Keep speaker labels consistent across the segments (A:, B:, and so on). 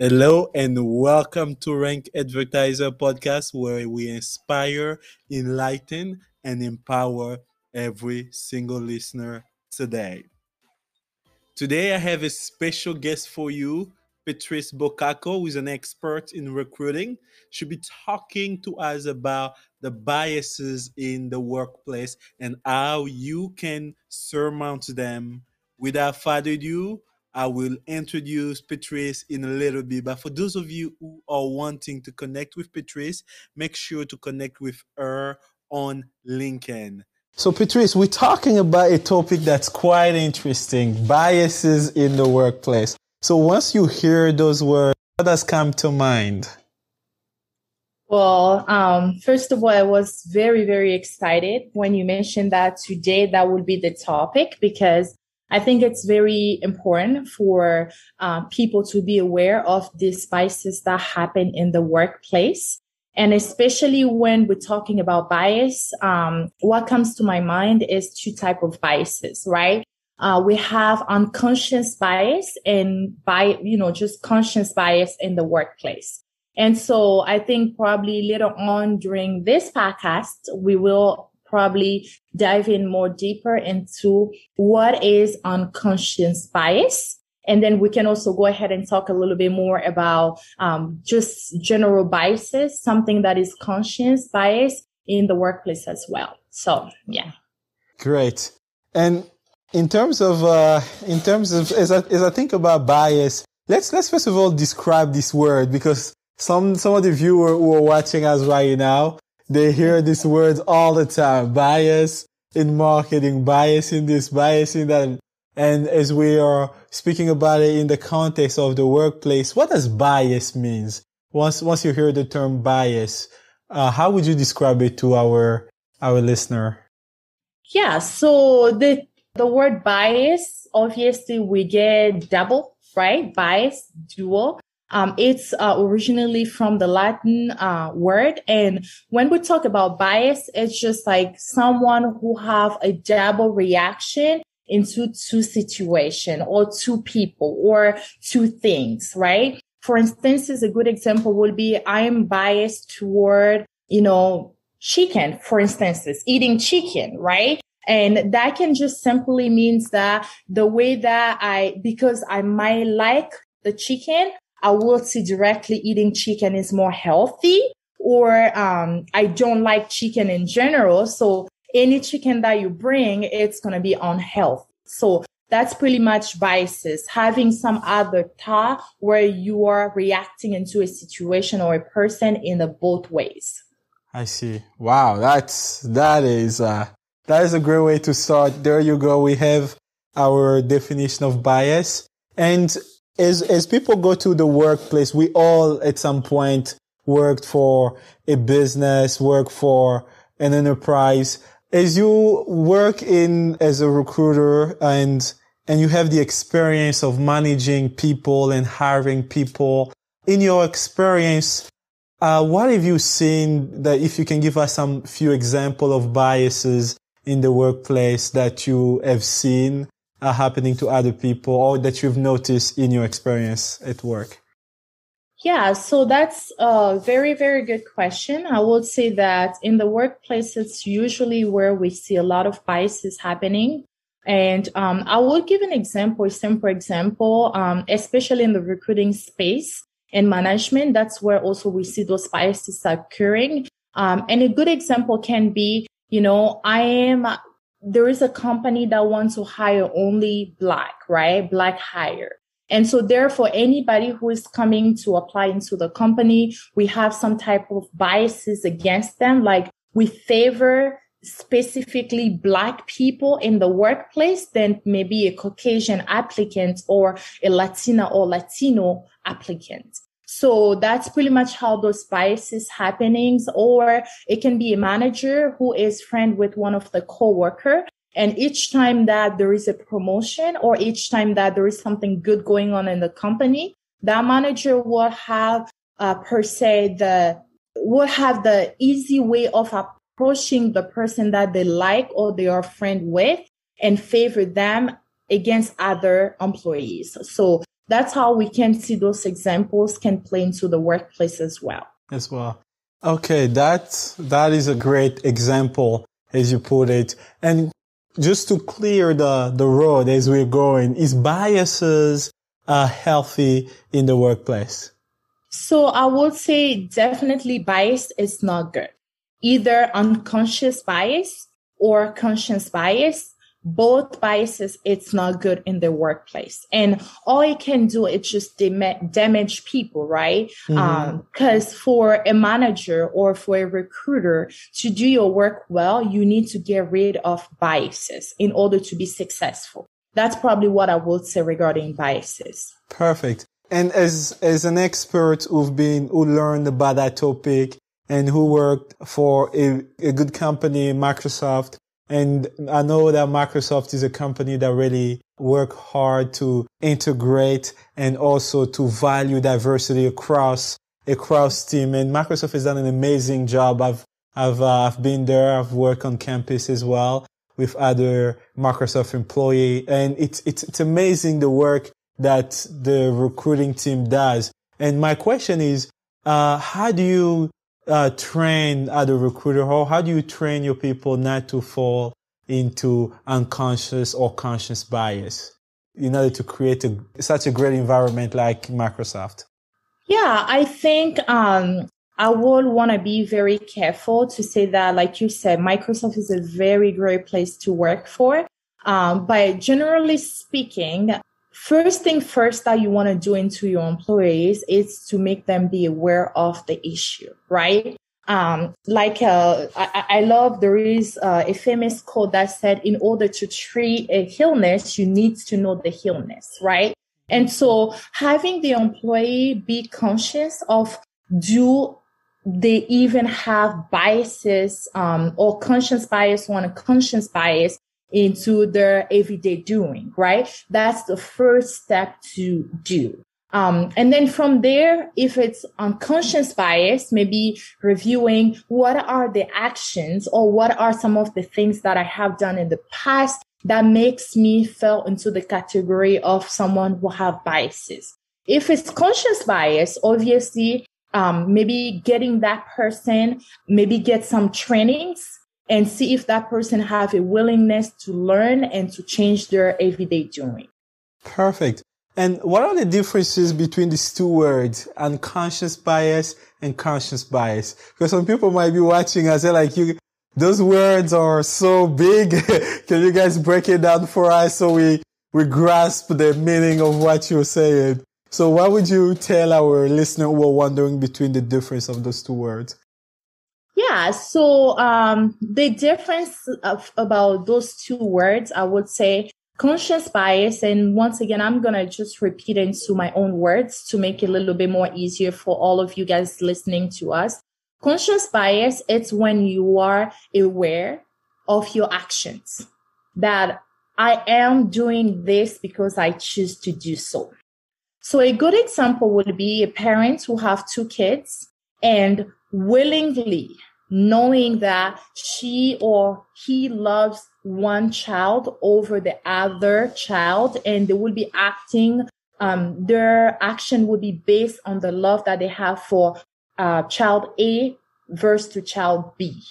A: Hello and welcome to Rank Advertiser Podcast, where we inspire, enlighten, and empower every single listener today. Today, I have a special guest for you, Patrice Bokako, who is an expert in recruiting. She'll be talking to us about the biases in the workplace and how you can surmount them. Without further ado, I will introduce Patrice in a little bit. But for those of you who are wanting to connect with Patrice, make sure to connect with her on LinkedIn. So, Patrice, we're talking about a topic that's quite interesting biases in the workplace. So, once you hear those words, what does come to mind?
B: Well, um, first of all, I was very, very excited when you mentioned that today that would be the topic because I think it's very important for uh, people to be aware of these biases that happen in the workplace. And especially when we're talking about bias, um, what comes to my mind is two type of biases, right? Uh, we have unconscious bias and by, you know, just conscious bias in the workplace. And so I think probably later on during this podcast, we will probably dive in more deeper into what is unconscious bias. And then we can also go ahead and talk a little bit more about um, just general biases, something that is conscious bias in the workplace as well. So, yeah.
A: Great. And in terms of, uh, in terms of, as I, as I think about bias, let's, let's first of all describe this word because some, some of the viewers who are watching us right now, they hear these words all the time. Bias in marketing, bias in this, bias in that. And as we are speaking about it in the context of the workplace, what does bias means? Once, once you hear the term bias, uh, how would you describe it to our, our listener?
B: Yeah. So the, the word bias, obviously we get double, right? Bias, dual. Um, it's uh, originally from the Latin uh, word, and when we talk about bias, it's just like someone who have a double reaction into two situation or two people or two things, right? For instance, is a good example would be I am biased toward, you know, chicken, for instance, eating chicken, right? And that can just simply means that the way that I, because I might like the chicken, I will see directly eating chicken is more healthy or um, I don't like chicken in general. So any chicken that you bring, it's going to be unhealthy. So that's pretty much biases, having some other thought where you are reacting into a situation or a person in the both ways.
A: I see. Wow. That's, that is, uh, that is a great way to start. There you go. We have our definition of bias. And as as people go to the workplace, we all at some point worked for a business, work for an enterprise. As you work in as a recruiter and and you have the experience of managing people and hiring people, in your experience, uh, what have you seen that if you can give us some few example of biases in the workplace that you have seen are happening to other people or that you've noticed in your experience at work?
B: Yeah, so that's a very, very good question. I would say that in the workplace, it's usually where we see a lot of biases happening. And um, I will give an example, a simple example, um, especially in the recruiting space and management. That's where also we see those biases occurring. Um, and a good example can be, you know, I am there is a company that wants to hire only black, right? Black hire. And so therefore, anybody who is coming to apply into the company, we have some type of biases against them. Like we favor specifically black people in the workplace than maybe a Caucasian applicant or a Latina or Latino applicant. So that's pretty much how those biases happenings, or it can be a manager who is friend with one of the coworker. And each time that there is a promotion or each time that there is something good going on in the company, that manager will have, uh, per se, the, will have the easy way of approaching the person that they like or they are friend with and favor them against other employees. So that's how we can see those examples can play into the workplace as well.
A: As well. Okay, that that is a great example as you put it. And just to clear the, the road as we're going, is biases uh, healthy in the workplace?
B: So I would say definitely bias is not good. Either unconscious bias or conscious bias both biases it's not good in the workplace. And all it can do is just dam- damage people right? Because mm-hmm. um, for a manager or for a recruiter to do your work well you need to get rid of biases in order to be successful. That's probably what i would say regarding biases.
A: Perfect. And as as an expert who've been who learned about that topic and who worked for a, a good company microsoft and I know that Microsoft is a company that really work hard to integrate and also to value diversity across across team. And Microsoft has done an amazing job. I've I've uh, I've been there. I've worked on campus as well with other Microsoft employee, and it's it's it's amazing the work that the recruiting team does. And my question is, uh, how do you uh, train as a recruiter? How, how do you train your people not to fall into unconscious or conscious bias in order to create a, such a great environment like Microsoft?
B: Yeah, I think um, I would want to be very careful to say that, like you said, Microsoft is a very great place to work for. Um, but generally speaking, first thing first that you want to do into your employees is to make them be aware of the issue, right? Um, like uh, I, I, love there is uh, a famous quote that said, "In order to treat a illness, you need to know the illness," right? And so, having the employee be conscious of do they even have biases um, or conscious bias or unconscious bias into their everyday doing, right? That's the first step to do. Um, and then from there, if it's unconscious bias, maybe reviewing what are the actions or what are some of the things that I have done in the past that makes me fall into the category of someone who have biases. If it's conscious bias, obviously, um, maybe getting that person, maybe get some trainings and see if that person have a willingness to learn and to change their everyday doing.
A: Perfect. And what are the differences between these two words, unconscious bias and conscious bias? Because some people might be watching and say like you, those words are so big. Can you guys break it down for us so we, we grasp the meaning of what you're saying? So what would you tell our listener who are wondering between the difference of those two words?
B: Yeah, so um, the difference of, about those two words, I would say conscious bias. And once again, I'm going to just repeat into my own words to make it a little bit more easier for all of you guys listening to us. Conscious bias, it's when you are aware of your actions that I am doing this because I choose to do so. So a good example would be a parent who have two kids and willingly knowing that she or he loves one child over the other child and they will be acting um, their action will be based on the love that they have for uh, child A versus to child B.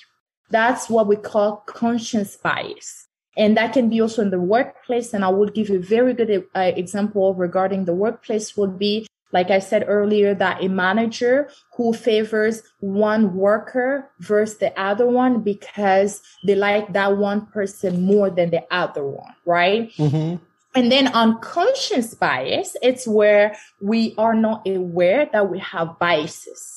B: That's what we call conscious bias. And that can be also in the workplace. And I will give a very good uh, example regarding the workplace would be like I said earlier, that a manager who favors one worker versus the other one because they like that one person more than the other one, right? Mm-hmm. And then unconscious bias, it's where we are not aware that we have biases.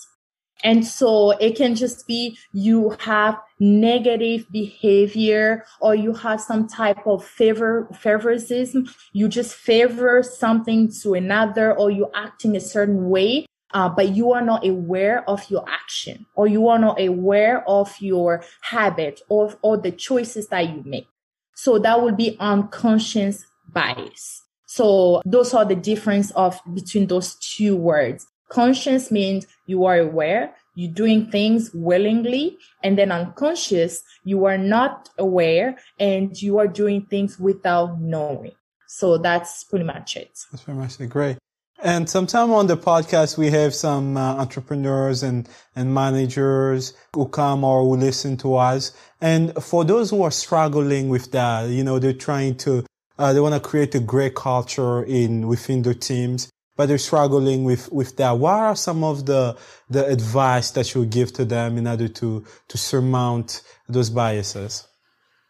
B: And so it can just be you have negative behavior or you have some type of favor favoritism. You just favor something to another or you acting a certain way. Uh, but you are not aware of your action or you are not aware of your habit or, or the choices that you make. So that would be unconscious bias. So those are the difference of between those two words. Conscious means you are aware, you're doing things willingly, and then unconscious, you are not aware and you are doing things without knowing. So that's pretty much it.
A: That's pretty much it. Great. And sometime on the podcast, we have some uh, entrepreneurs and, and managers who come or who listen to us. And for those who are struggling with that, you know, they're trying to, uh, they want to create a great culture in, within their teams, but they're struggling with, with that. What are some of the, the advice that you give to them in order to, to surmount those biases?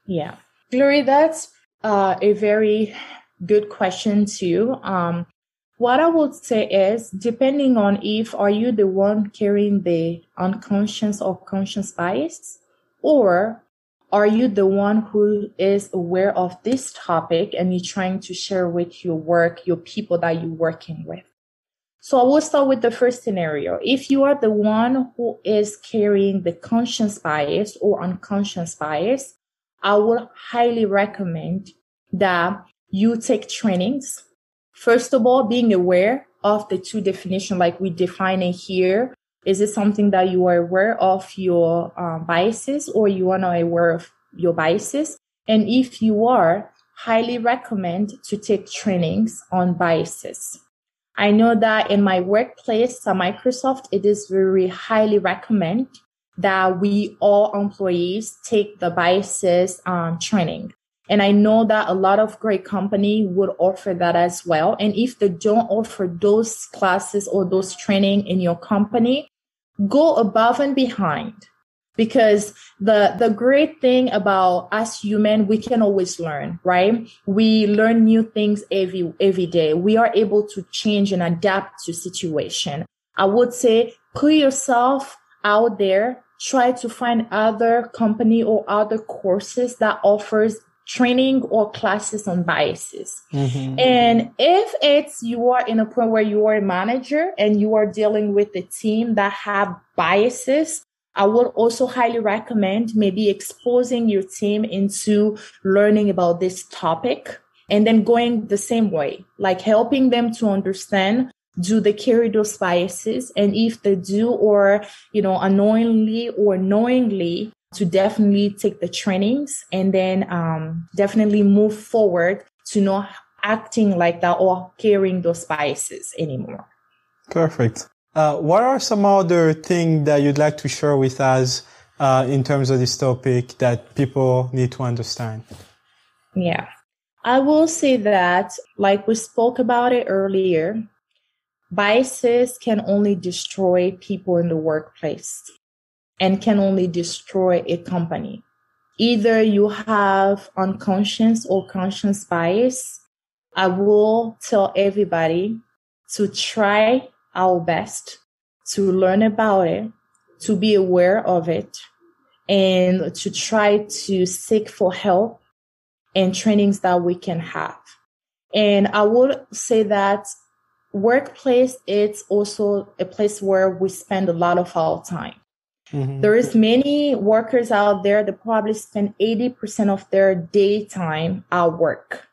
B: Yeah. Glory, that's uh, a very good question too. Um, what I would say is, depending on if are you the one carrying the unconscious or conscious bias, or are you the one who is aware of this topic and you're trying to share with your work, your people that you're working with? So I will start with the first scenario. If you are the one who is carrying the conscious bias or unconscious bias, I would highly recommend that you take trainings First of all, being aware of the two definitions, like we define it here. Is it something that you are aware of your um, biases or you are not aware of your biases? And if you are, highly recommend to take trainings on biases. I know that in my workplace at Microsoft, it is very highly recommend that we all employees take the biases um, training. And I know that a lot of great company would offer that as well. And if they don't offer those classes or those training in your company, go above and behind. Because the the great thing about us human we can always learn right? We learn new things every every day. We are able to change and adapt to situation. I would say put yourself out there try to find other company or other courses that offers training or classes on biases. Mm-hmm. And if it's you are in a point where you are a manager and you are dealing with a team that have biases, I would also highly recommend maybe exposing your team into learning about this topic and then going the same way, like helping them to understand do they carry those biases and if they do or you know unknowingly or knowingly to definitely take the trainings and then um, definitely move forward to not acting like that or carrying those biases anymore.
A: Perfect. Uh, what are some other things that you'd like to share with us uh, in terms of this topic that people need to understand?
B: Yeah. I will say that, like we spoke about it earlier, biases can only destroy people in the workplace and can only destroy a company. Either you have unconscious or conscious bias. I will tell everybody to try our best to learn about it, to be aware of it, and to try to seek for help and trainings that we can have. And I would say that workplace, it's also a place where we spend a lot of our time. Mm-hmm. There is many workers out there that probably spend 80% of their daytime at work.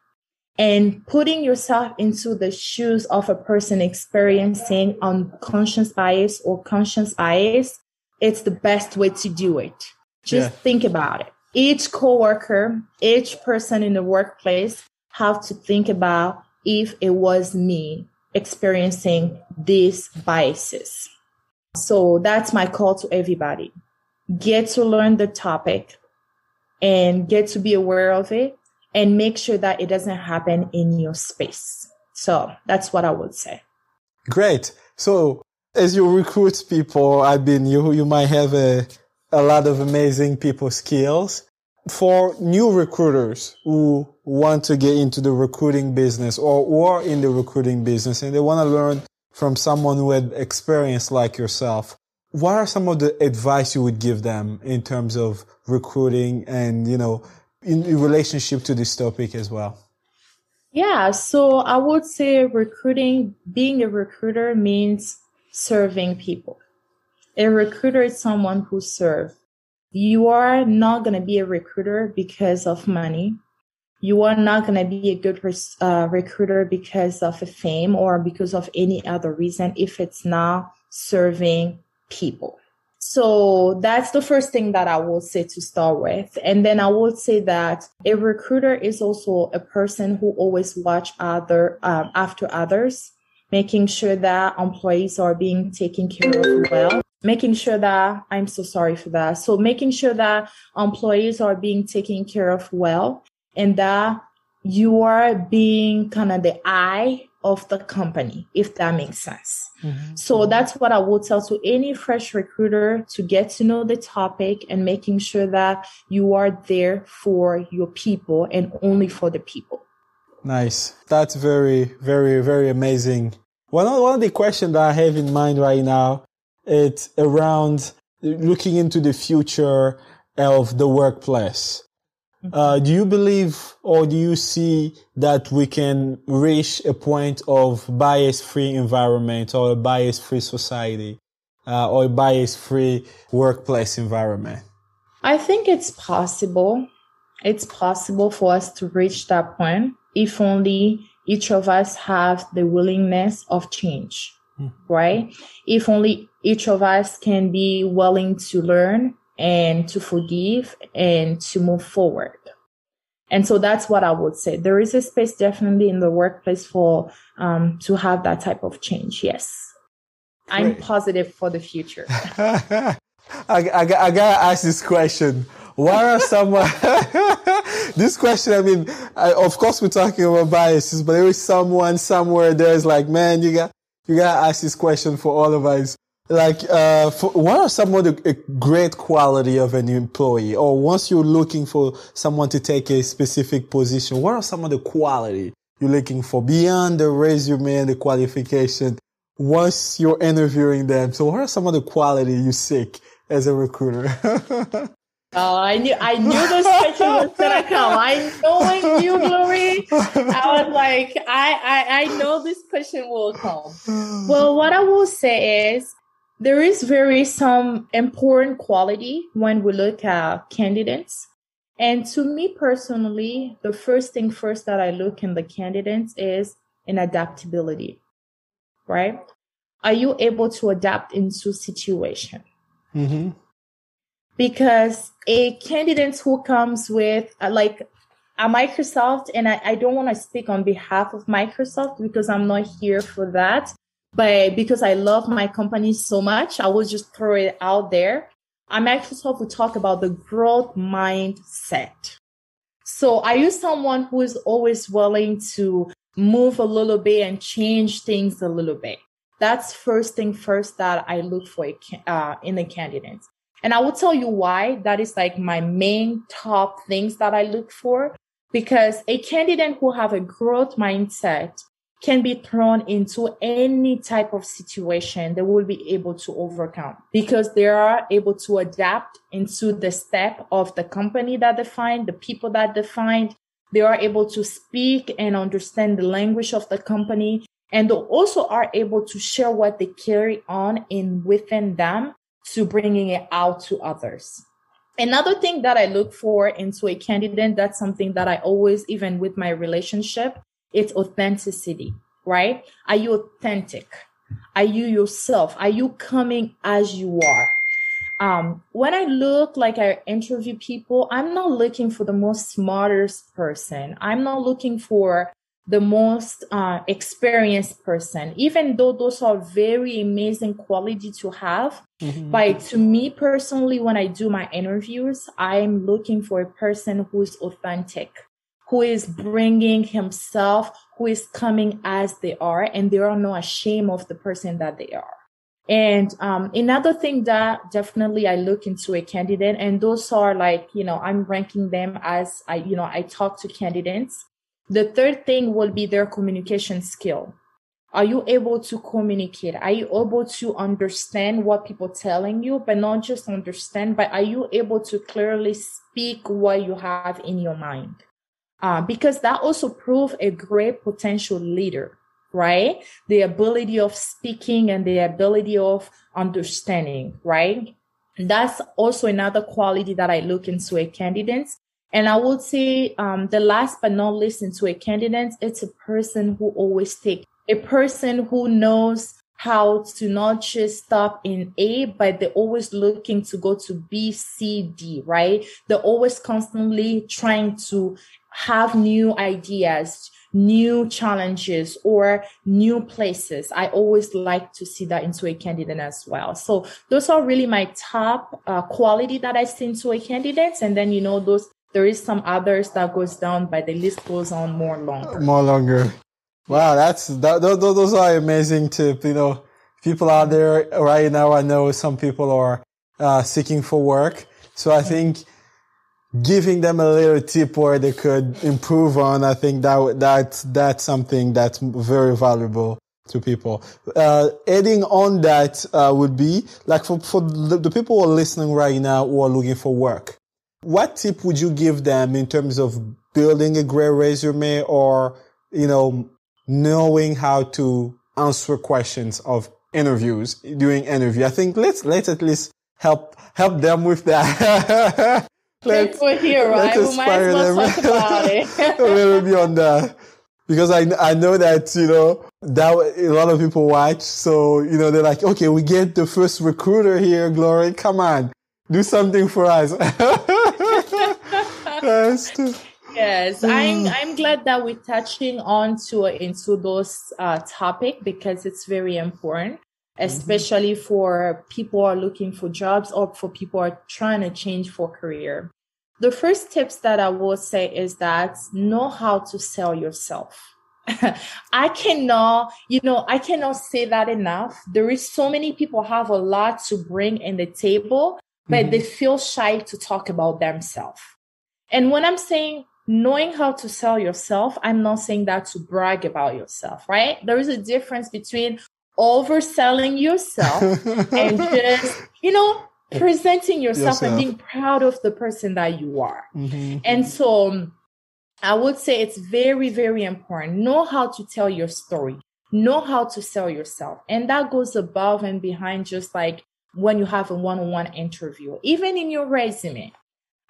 B: And putting yourself into the shoes of a person experiencing unconscious bias or conscious bias, it's the best way to do it. Just yeah. think about it. Each coworker, each person in the workplace have to think about if it was me experiencing these biases. So that's my call to everybody. Get to learn the topic and get to be aware of it and make sure that it doesn't happen in your space. So that's what I would say.
A: Great. So as you recruit people, I've been you you might have a a lot of amazing people skills. For new recruiters who want to get into the recruiting business or, or in the recruiting business and they want to learn from someone who had experience like yourself, what are some of the advice you would give them in terms of recruiting and, you know, in, in relationship to this topic as well?
B: Yeah, so I would say recruiting, being a recruiter means serving people. A recruiter is someone who serves. You are not going to be a recruiter because of money you are not going to be a good uh, recruiter because of a fame or because of any other reason if it's not serving people. So that's the first thing that I will say to start with. And then I would say that a recruiter is also a person who always watch other um, after others making sure that employees are being taken care of well, making sure that I'm so sorry for that. So making sure that employees are being taken care of well and that you are being kind of the eye of the company, if that makes sense. Mm-hmm. So that's what I would tell to any fresh recruiter to get to know the topic and making sure that you are there for your people and only for the people.
A: Nice. That's very, very, very amazing. One of, one of the questions that I have in mind right now, it's around looking into the future of the workplace. Uh, do you believe or do you see that we can reach a point of bias-free environment or a bias-free society uh, or a bias-free workplace environment?
B: I think it's possible. It's possible for us to reach that point if only each of us have the willingness of change, mm. right? If only each of us can be willing to learn and to forgive and to move forward. And so that's what I would say. There is a space definitely in the workplace for um, to have that type of change. Yes, Great. I'm positive for the future.
A: I, I, I gotta ask this question. What are some? this question, I mean, I, of course we're talking about biases, but there is someone somewhere there's like, man, you got you gotta ask this question for all of us like uh, for, what are some of the great quality of an employee or once you're looking for someone to take a specific position what are some of the quality you're looking for beyond the resume and the qualification once you're interviewing them so what are some of the quality you seek as a recruiter
B: Oh, I knew I knew this question was gonna come. I knowing you, Glory. I was like, I, I I know this question will come. Well, what I will say is there is very some important quality when we look at candidates. And to me personally, the first thing first that I look in the candidates is an adaptability, right? Are you able to adapt into situation? Mm-hmm. Because a candidate who comes with uh, like a Microsoft, and I, I don't want to speak on behalf of Microsoft because I'm not here for that. But because I love my company so much, I will just throw it out there. I'm actually Microsoft will talk about the growth mindset. So are you someone who is always willing to move a little bit and change things a little bit? That's first thing first that I look for uh, in the candidates. And I will tell you why that is like my main top things that I look for because a candidate who have a growth mindset can be thrown into any type of situation they will be able to overcome because they are able to adapt into the step of the company that they find, the people that they find. They are able to speak and understand the language of the company and they also are able to share what they carry on in within them to bringing it out to others. Another thing that I look for into a candidate, that's something that I always, even with my relationship, it's authenticity, right? Are you authentic? Are you yourself? Are you coming as you are? Um, when I look like I interview people, I'm not looking for the most smartest person. I'm not looking for the most uh, experienced person, even though those are very amazing quality to have. Mm-hmm. But to me personally, when I do my interviews, I'm looking for a person who's authentic, who is bringing himself, who is coming as they are, and they are not ashamed of the person that they are. And um, another thing that definitely I look into a candidate, and those are like, you know, I'm ranking them as I, you know, I talk to candidates. The third thing will be their communication skill. Are you able to communicate? Are you able to understand what people telling you, but not just understand, but are you able to clearly speak what you have in your mind? Uh, because that also prove a great potential leader, right? The ability of speaking and the ability of understanding, right? That's also another quality that I look into a candidate. And I would say um, the last but not least into a candidate, it's a person who always take a person who knows how to not just stop in A, but they're always looking to go to B, C, D, right? They're always constantly trying to have new ideas, new challenges or new places. I always like to see that into a candidate as well. So those are really my top uh, quality that I see into a candidate. And then, you know, those, there is some others that goes down, but the list goes on more longer.
A: More longer. Wow. That's, that, those, those are amazing tips. You know, people out there right now, I know some people are uh, seeking for work. So I think giving them a little tip where they could improve on, I think that that that's something that's very valuable to people. Uh, adding on that uh, would be like for, for the, people who are listening right now who are looking for work. What tip would you give them in terms of building a great resume or, you know, knowing how to answer questions of interviews during interview? I think let's, let's at least help, help them with that.
B: let's, we're here, right? We might as well them. talk about it. a
A: little bit on that. Because I, I know that, you know, that a lot of people watch. So, you know, they're like, okay, we get the first recruiter here, Glory. Come on, do something for us.
B: yes, I'm. I'm glad that we're touching on to, into those, uh, topic because it's very important mm-hmm. especially mm-hmm. for people are looking for jobs or for people are trying to change for career. The first tips that I will say is that know how to sell yourself. I cannot, you know, I cannot say that enough. There is so many people have a lot to bring in the table, but mm-hmm. they feel shy to talk about themselves. And when I'm saying knowing how to sell yourself, I'm not saying that to brag about yourself, right? There is a difference between overselling yourself and just, you know, presenting yourself, yourself, and being proud of the person that you are. Mm-hmm. And so um, I would say it's very, very important. Know how to tell your story. Know how to sell yourself. And that goes above and behind just like when you have a one-on-one interview, even in your resume.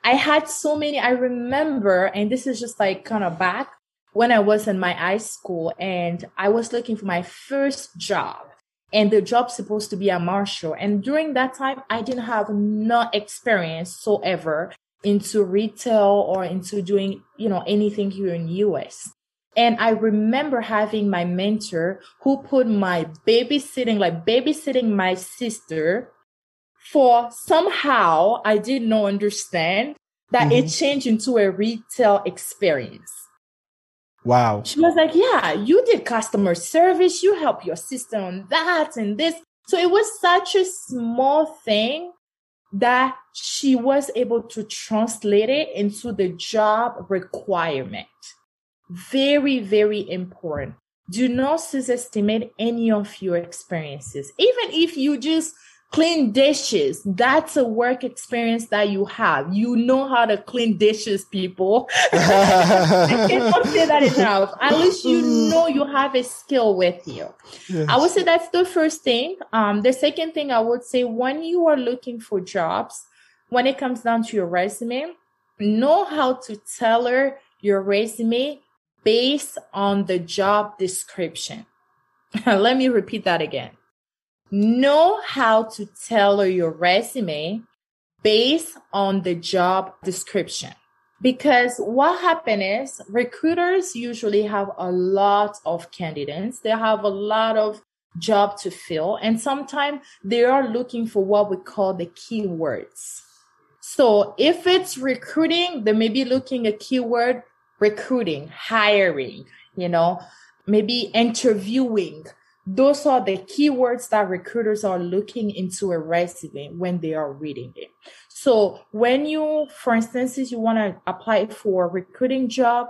B: I had so many, I remember, and this is just like kind of back when I was in my high school and I was looking for my first job and the job's supposed to be a marshal. And during that time, I didn't have no experience so ever into retail or into doing, you know, anything here in US. And I remember having my mentor who put my babysitting, like babysitting my sister for somehow I did not understand that mm-hmm. it changed into a retail experience.
A: Wow.
B: She was like, Yeah, you did customer service, you help your sister on that and this. So it was such a small thing that she was able to translate it into the job requirement. Very, very important. Do not estimate any of your experiences. Even if you just clean dishes. That's a work experience that you have. You know how to clean dishes, people. I cannot say that enough. At least you know you have a skill with you. Yes. I would say that's the first thing. Um, the second thing I would say when you are looking for jobs, when it comes down to your resume, know how to tailor your resume based on the job description. Let me repeat that again know how to tailor your resume based on the job description. Because what happens is recruiters usually have a lot of candidates. They have a lot of job to fill and sometimes they are looking for what we call the keywords. So if it's recruiting, they may be looking at keyword recruiting, hiring, you know, maybe interviewing, those are the keywords that recruiters are looking into a resume when they are reading it. So when you, for instance, you want to apply for a recruiting job,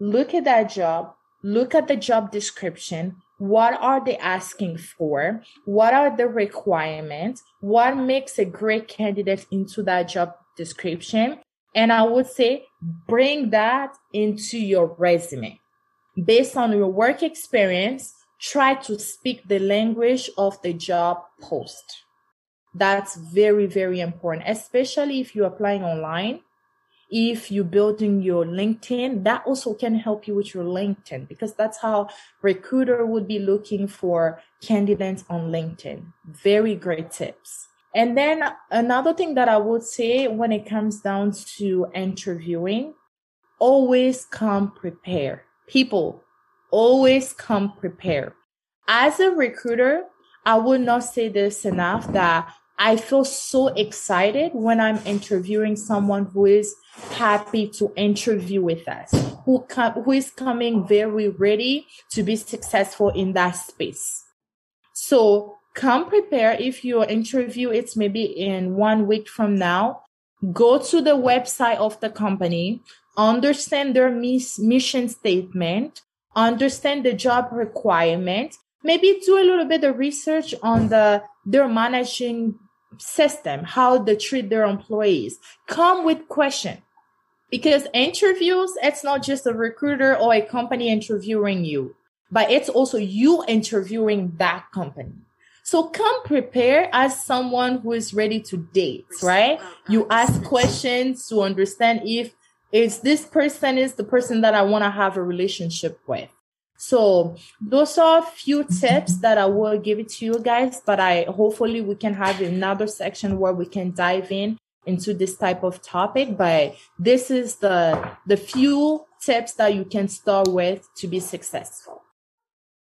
B: look at that job, look at the job description. What are they asking for? What are the requirements? What makes a great candidate into that job description? And I would say bring that into your resume based on your work experience try to speak the language of the job post. That's very, very important, especially if you're applying online. If you're building your LinkedIn, that also can help you with your LinkedIn because that's how recruiter would be looking for candidates on LinkedIn. Very great tips. And then another thing that I would say when it comes down to interviewing, always come prepared. People always come prepared. As a recruiter, I would not say this enough that I feel so excited when I'm interviewing someone who is happy to interview with us, who com- who is coming very ready to be successful in that space. So come prepare if your interview it's maybe in one week from now. Go to the website of the company, understand their mis- mission statement, understand the job requirement, maybe do a little bit of research on the their managing system, how they treat their employees. Come with question. Because interviews, it's not just a recruiter or a company interviewing you, but it's also you interviewing that company. So come prepare as someone who is ready to date, right? You ask questions to understand if is this person is the person that I want to have a relationship with. So those are a few tips that I will give it to you guys, but I hopefully we can have another section where we can dive in into this type of topic. But this is the the few tips that you can start with to be successful.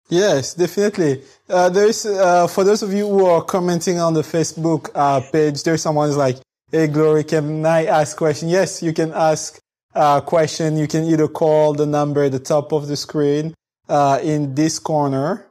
A: Yes, definitely. Uh, there's uh, for those of you who are commenting on the Facebook uh, page, there's someone who's like, "Hey, Glory, can I ask question?" Yes, you can ask a question. You can either call the number at the top of the screen uh, in this corner.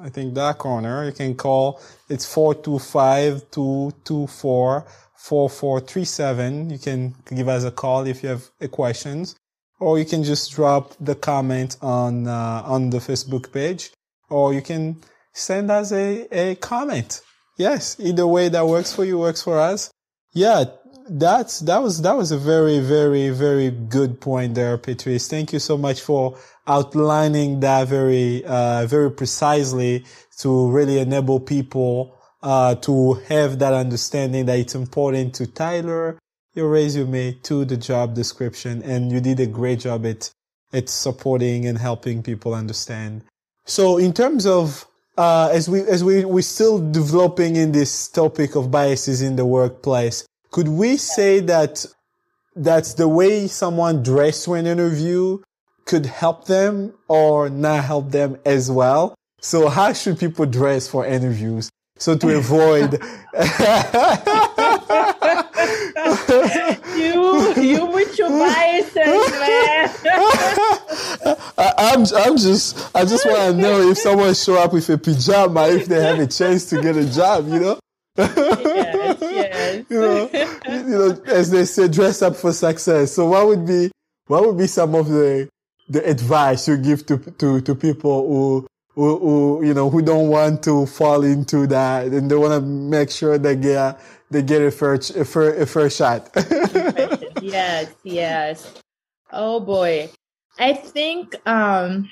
A: I think that corner you can call. It's 425-224-4437. You can give us a call if you have questions or you can just drop the comment on, uh, on the Facebook page or you can send us a, a comment. Yes, either way that works for you works for us. Yeah, that's that was that was a very very very good point there, Patrice. Thank you so much for outlining that very, uh, very precisely to really enable people uh, to have that understanding that it's important to tailor your resume to the job description. And you did a great job at, at supporting and helping people understand. So in terms of uh, as we as we we're still developing in this topic of biases in the workplace, could we say that that's the way someone dressed for an interview could help them or not help them as well. So how should people dress for interviews? So to avoid
B: you you with your biases, man.
A: I, am I'm, I'm just I just want to know if someone show up with a pajama if they have a chance to get a job, you know.
B: yes.
A: You know, you know, as they say, dress up for success. So what would be what would be some of the the advice you give to to to people who who, who you know who don't want to fall into that and they want to make sure they get they get a first a first, a first shot.
B: yes, yes. Oh boy, I think um,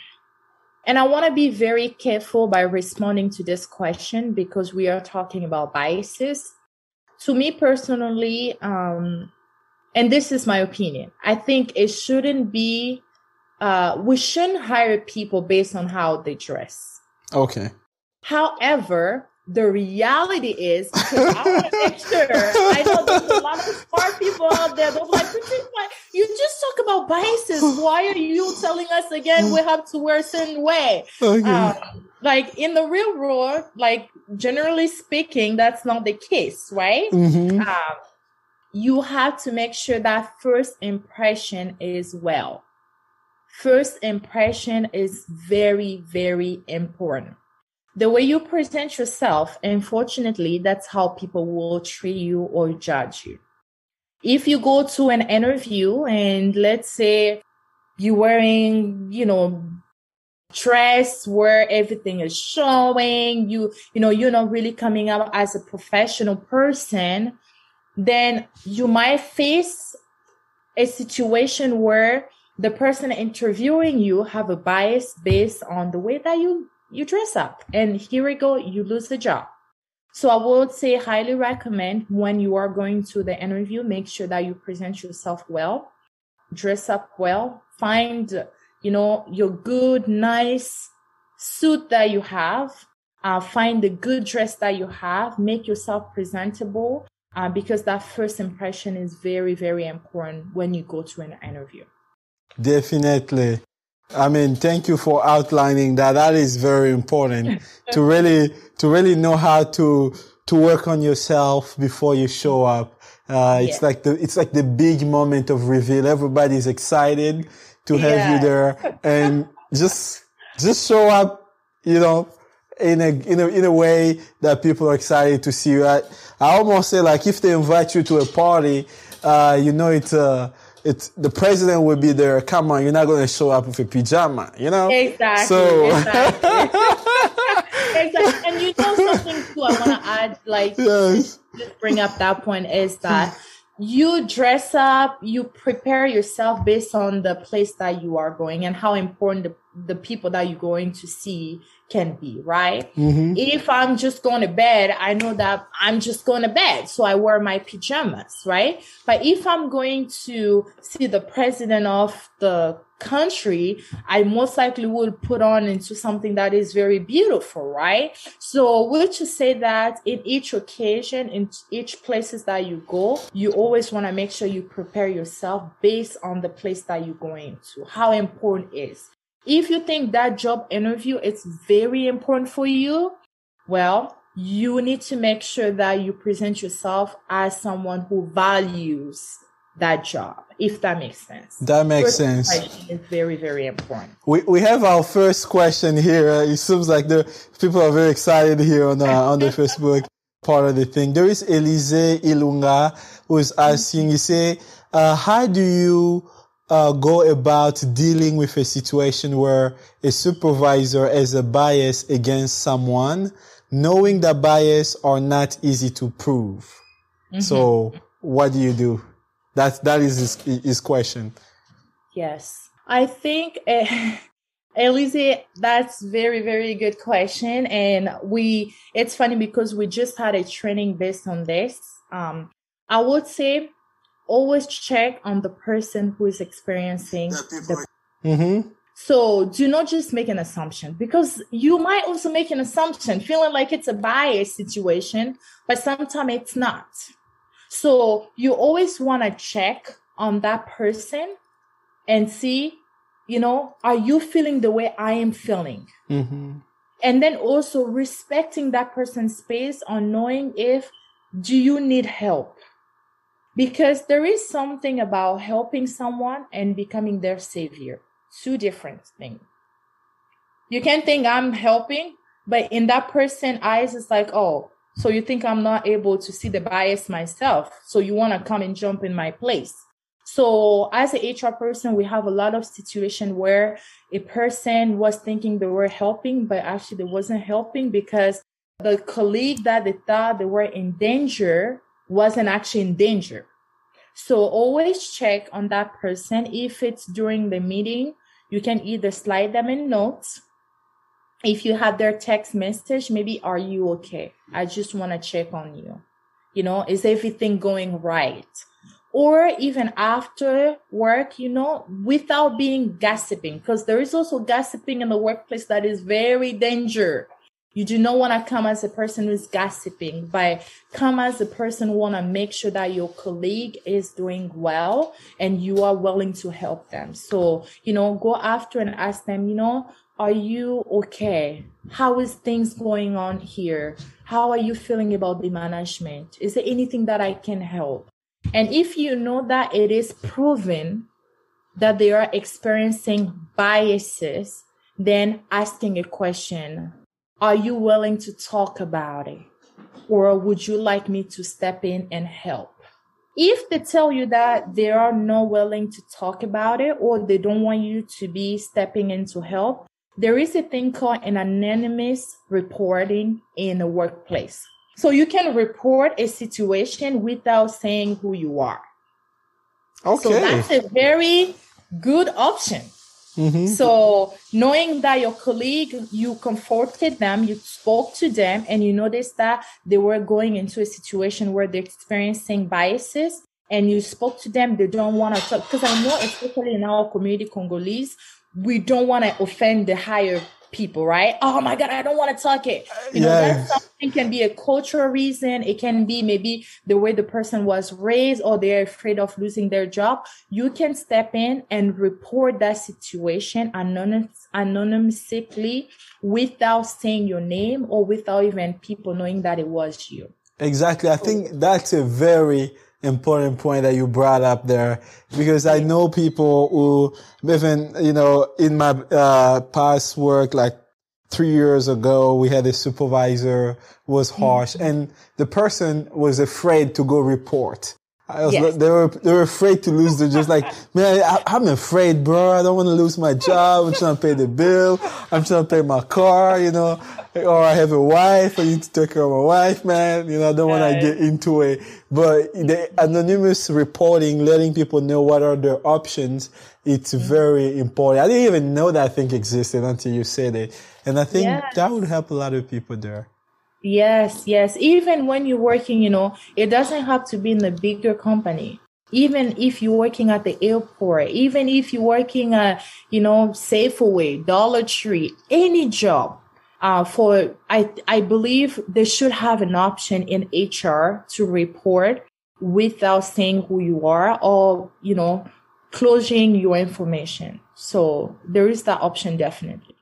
B: and I want to be very careful by responding to this question because we are talking about biases. To me personally, um, and this is my opinion, I think it shouldn't be uh, we shouldn't hire people based on how they dress.
A: Okay.
B: However, the reality is, I want to make sure. I know there's a lot of smart people out there. They're like, you just talk about biases. Why are you telling us again we have to wear a certain way? Okay. Um, like in the real world, like generally speaking, that's not the case, right? Mm-hmm. Um, you have to make sure that first impression is well first impression is very, very important. The way you present yourself, unfortunately, that's how people will treat you or judge you. If you go to an interview and let's say you're wearing, you know, dress where everything is showing, you, you know, you're not really coming up as a professional person, then you might face a situation where the person interviewing you have a bias based on the way that you you dress up. And here we go you lose the job. So i would say highly recommend when you are going to the interview make sure that you present yourself well dress up well find you know your good nice suit that you have uh, find the good dress that you have make yourself presentable uh, because that first impression is very very important when you go to an interview
A: Definitely. I mean, thank you for outlining that. That is very important to really, to really know how to, to work on yourself before you show up. Uh, it's yeah. like the, it's like the big moment of reveal. Everybody's excited to have yeah. you there and just, just show up, you know, in a, in a, in a way that people are excited to see you. I, I almost say like if they invite you to a party, uh, you know, it's, uh, it's the president will be there. Come on, you're not going to show up with a pajama, you know?
B: Exactly. So. Exactly. exactly. And you know something too, I want to add, like, yes. just bring up that point is that you dress up, you prepare yourself based on the place that you are going and how important the, the people that you're going to see can be, right? Mm-hmm. If I'm just going to bed, I know that I'm just going to bed. So I wear my pajamas, right? But if I'm going to see the president of the country, I most likely would put on into something that is very beautiful, right? So we to say that in each occasion, in each places that you go, you always want to make sure you prepare yourself based on the place that you're going to, how important is. If you think that job interview is very important for you, well, you need to make sure that you present yourself as someone who values that job, if that makes sense.
A: That makes first
B: sense. It's very, very important.
A: We, we have our first question here. Uh, it seems like the people are very excited here on, uh, on the Facebook part of the thing. There is Elise Ilunga who is asking, you say, uh, how do you uh, go about dealing with a situation where a supervisor has a bias against someone, knowing that bias are not easy to prove. Mm-hmm. So what do you do? That, that is his, his question.
B: Yes. I think, uh, Elise, that's very, very good question. And we, it's funny because we just had a training based on this. Um, I would say always check on the person who is experiencing the mm-hmm. so do not just make an assumption because you might also make an assumption feeling like it's a bias situation but sometimes it's not so you always want to check on that person and see you know are you feeling the way i am feeling? Mm-hmm. and then also respecting that person's space on knowing if do you need help? Because there is something about helping someone and becoming their savior. Two different things. You can think i'm helping but in that person eyes it's like oh so you think i'm not able to see the bias myself so you want to come and jump in my place so as a hr person we have a lot of situation where a person was thinking they were helping but actually they wasn't helping because the colleague that they thought they were in danger wasn't actually in danger. So always check on that person. If it's during the meeting, you can either slide them in notes. If you have their text message, maybe, are you okay? I just want to check on you. You know, is everything going right? Or even after work, you know, without being gossiping, because there is also gossiping in the workplace that is very dangerous you do not want to come as a person who's gossiping, but come as a person want to make sure that your colleague is doing well and you are willing to help them. So, you know, go after and ask them, you know, are you okay? How is things going on here? How are you feeling about the management? Is there anything that I can help? And if you know that it is proven that they are experiencing biases, then asking a question are you willing to talk about it? Or would you like me to step in and help? If they tell you that they are not willing to talk about it or they don't want you to be stepping in to help, there is a thing called an anonymous reporting in a workplace. So you can report a situation without saying who you are. Okay. So that's a very good option. Mm-hmm. So knowing that your colleague, you comforted them, you spoke to them, and you noticed that they were going into a situation where they're experiencing biases, and you spoke to them, they don't want to talk. Because I know, especially in our community, Congolese, we don't want to offend the higher people, right? Oh my God, I don't want to talk it. You know, yes. that's something can be a cultural reason. It can be maybe the way the person was raised or they're afraid of losing their job. You can step in and report that situation anonymous, anonymously without saying your name or without even people knowing that it was you.
A: Exactly. I think that's a very important point that you brought up there because I know people who even, you know, in my uh, past work, like three years ago, we had a supervisor was harsh mm-hmm. and the person was afraid to go report. Was, yes. they were they were afraid to lose the just like man I, am afraid bro. I don't want to lose my job. I'm trying to pay the bill. I'm trying to pay my car you know. Or I have a wife. I need to take care of my wife man. You know I don't want to get into it. But the anonymous reporting letting people know what are their options it's mm-hmm. very important. I didn't even know that thing existed until you said it. And I think yes. that would help a lot of people there
B: Yes, yes. Even when you're working, you know, it doesn't have to be in a bigger company. Even if you're working at the airport, even if you're working at, you know, Safeway, Dollar Tree, any job, uh, for I I believe they should have an option in HR to report without saying who you are or you know closing your information. So there is that option definitely.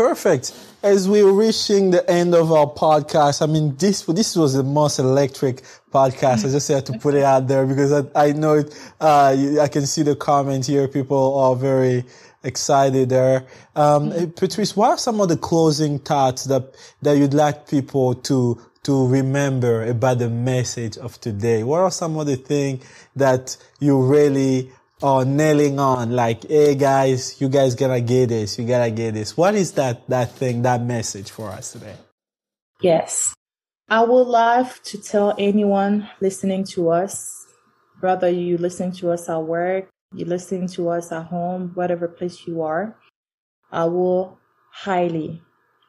A: Perfect. As we're reaching the end of our podcast, I mean, this this was the most electric podcast. I just had to put it out there because I, I know it. Uh, I can see the comments here. People are very excited there. Um, mm-hmm. Patrice, what are some of the closing thoughts that that you'd like people to to remember about the message of today? What are some of the things that you really or nailing on like, hey guys, you guys gonna get this, you gotta get this. What is that, that thing, that message for us today?
B: Yes. I would love to tell anyone listening to us, whether you listen to us at work, you listen to us at home, whatever place you are, I will highly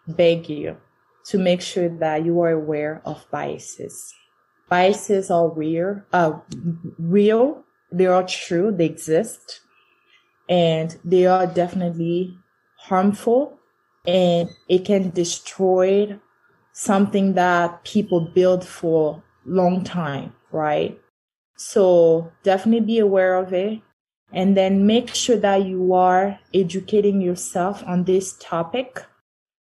B: beg you to make sure that you are aware of biases. Biases are real, uh, real they are true, they exist, and they are definitely harmful and it can destroy something that people build for long time, right? So definitely be aware of it and then make sure that you are educating yourself on this topic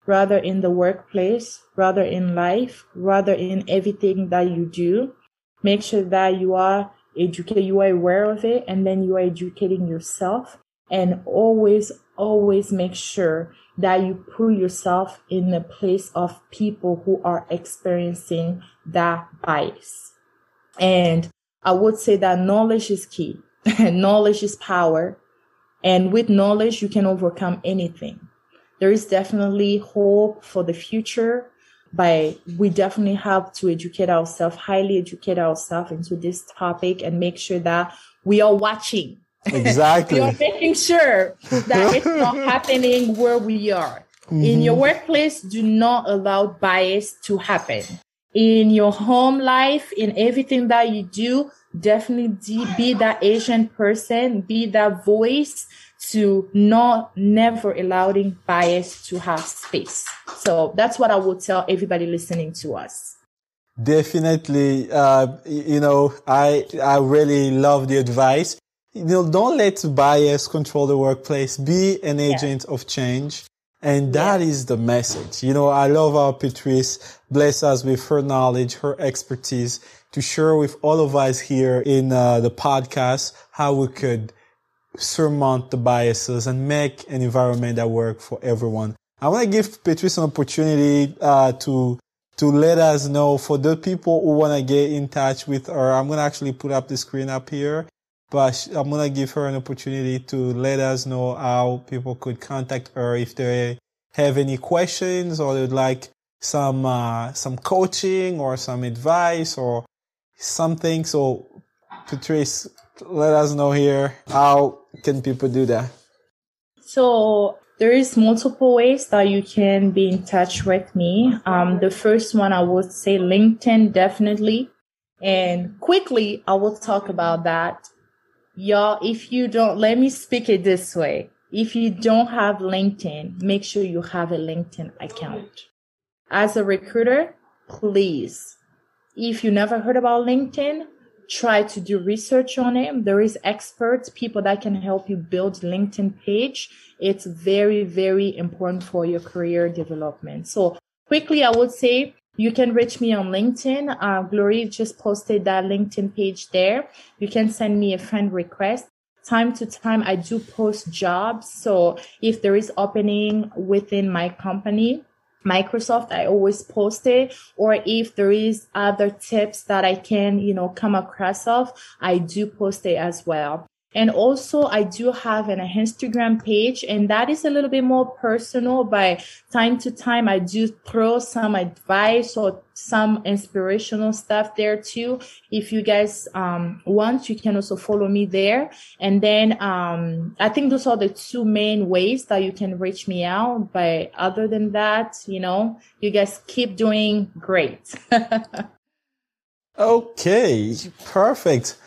B: rather in the workplace, rather in life, rather in everything that you do. Make sure that you are educate you are aware of it and then you are educating yourself. And always always make sure that you put yourself in the place of people who are experiencing that bias. And i would say that knowledge is key. Knowledge is power. And with knowledge you can overcome anything. There is definitely hope for the future but we definitely have to educate ourselves, highly educate ourselves into this topic and make sure that we are watching.
A: Exactly.
B: we are making sure that it's not happening where we are. Mm-hmm. In your workplace, do not allow bias to happen. In your home life, in everything that you do, definitely be that Asian person, be that voice to not never allowing bias to have space. So that's what I would tell everybody listening to us.
A: Definitely, uh, you know, I I really love the advice. You know, don't let bias control the workplace. Be an agent yeah. of change. And that yeah. is the message. You know, I love how Patrice bless us with her knowledge, her expertise to share with all of us here in uh, the podcast how we could surmount the biases and make an environment that work for everyone. I want to give Patrice an opportunity uh, to to let us know for the people who want to get in touch with her. I'm going to actually put up the screen up here, but I'm going to give her an opportunity to let us know how people could contact her if they have any questions or they'd like some uh, some coaching or some advice or something. So, Patrice, let us know here how can people do that.
B: So there is multiple ways that you can be in touch with me. Um, the first one I would say LinkedIn definitely, and quickly I will talk about that. Y'all, if you don't, let me speak it this way. if you don't have LinkedIn, make sure you have a LinkedIn account. As a recruiter, please, if you never heard about LinkedIn, try to do research on it. There is experts, people that can help you build LinkedIn page. It's very, very important for your career development. So quickly, I would say you can reach me on LinkedIn. Uh, Glory just posted that LinkedIn page there. You can send me a friend request. Time to time, I do post jobs. So if there is opening within my company, Microsoft, I always post it. Or if there is other tips that I can, you know, come across of, I do post it as well. And also I do have an Instagram page and that is a little bit more personal. By time to time, I do throw some advice or some inspirational stuff there too. If you guys, um, want, you can also follow me there. And then, um, I think those are the two main ways that you can reach me out. But other than that, you know, you guys keep doing great.
A: okay. Perfect.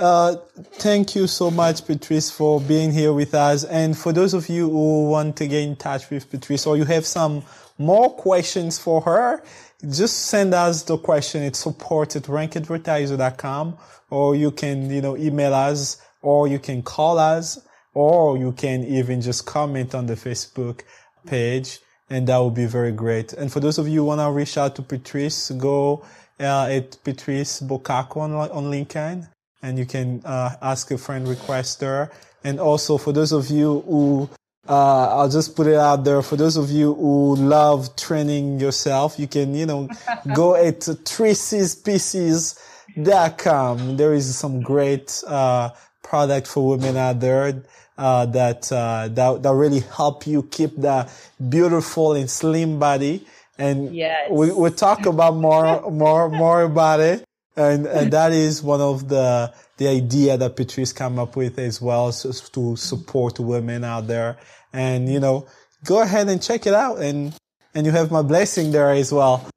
A: Uh, thank you so much, Patrice, for being here with us. And for those of you who want to get in touch with Patrice or you have some more questions for her, just send us the question. It's support at rankedadvertiser.com or you can, you know, email us or you can call us or you can even just comment on the Facebook page and that would be very great. And for those of you who want to reach out to Patrice, go uh, at Patrice Bokako on, on LinkedIn and you can uh, ask a friend request there. And also for those of you who uh, I'll just put it out there for those of you who love training yourself. You can, you know, go at 3cspieces.com. There is some great, uh, product for women out there, uh, that, uh, that, that really help you keep the beautiful and slim body. And
B: yes.
A: we, we'll talk about more, more, more about it and, and that is one of the the idea that Patrice came up with as well so, to support women out there. And you know, go ahead and check it out, and and you have my blessing there as well.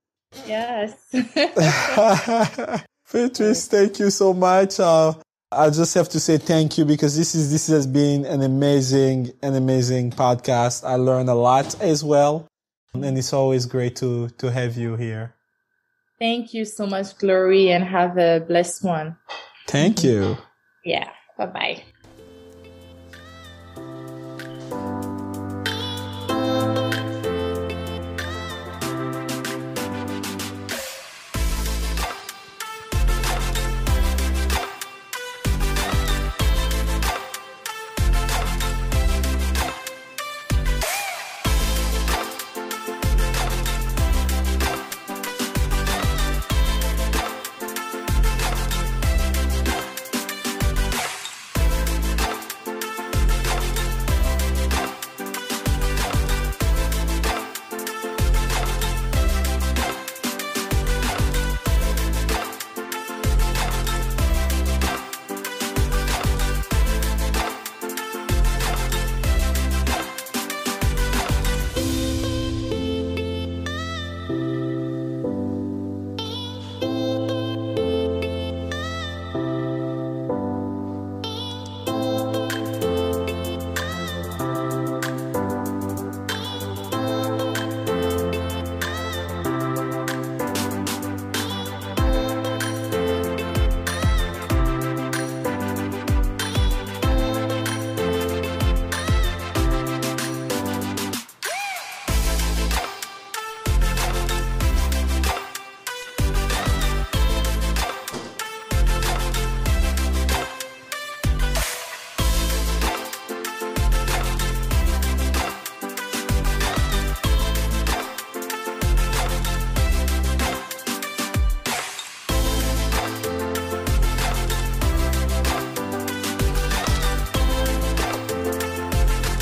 B: Yes.
A: Patrice, thank you so much. Uh, I just have to say thank you because this is this has been an amazing an amazing podcast. I learned a lot as well, and it's always great to to have you here.
B: Thank you so much, Glory, and have a blessed one.
A: Thank you.
B: Yeah. Bye bye.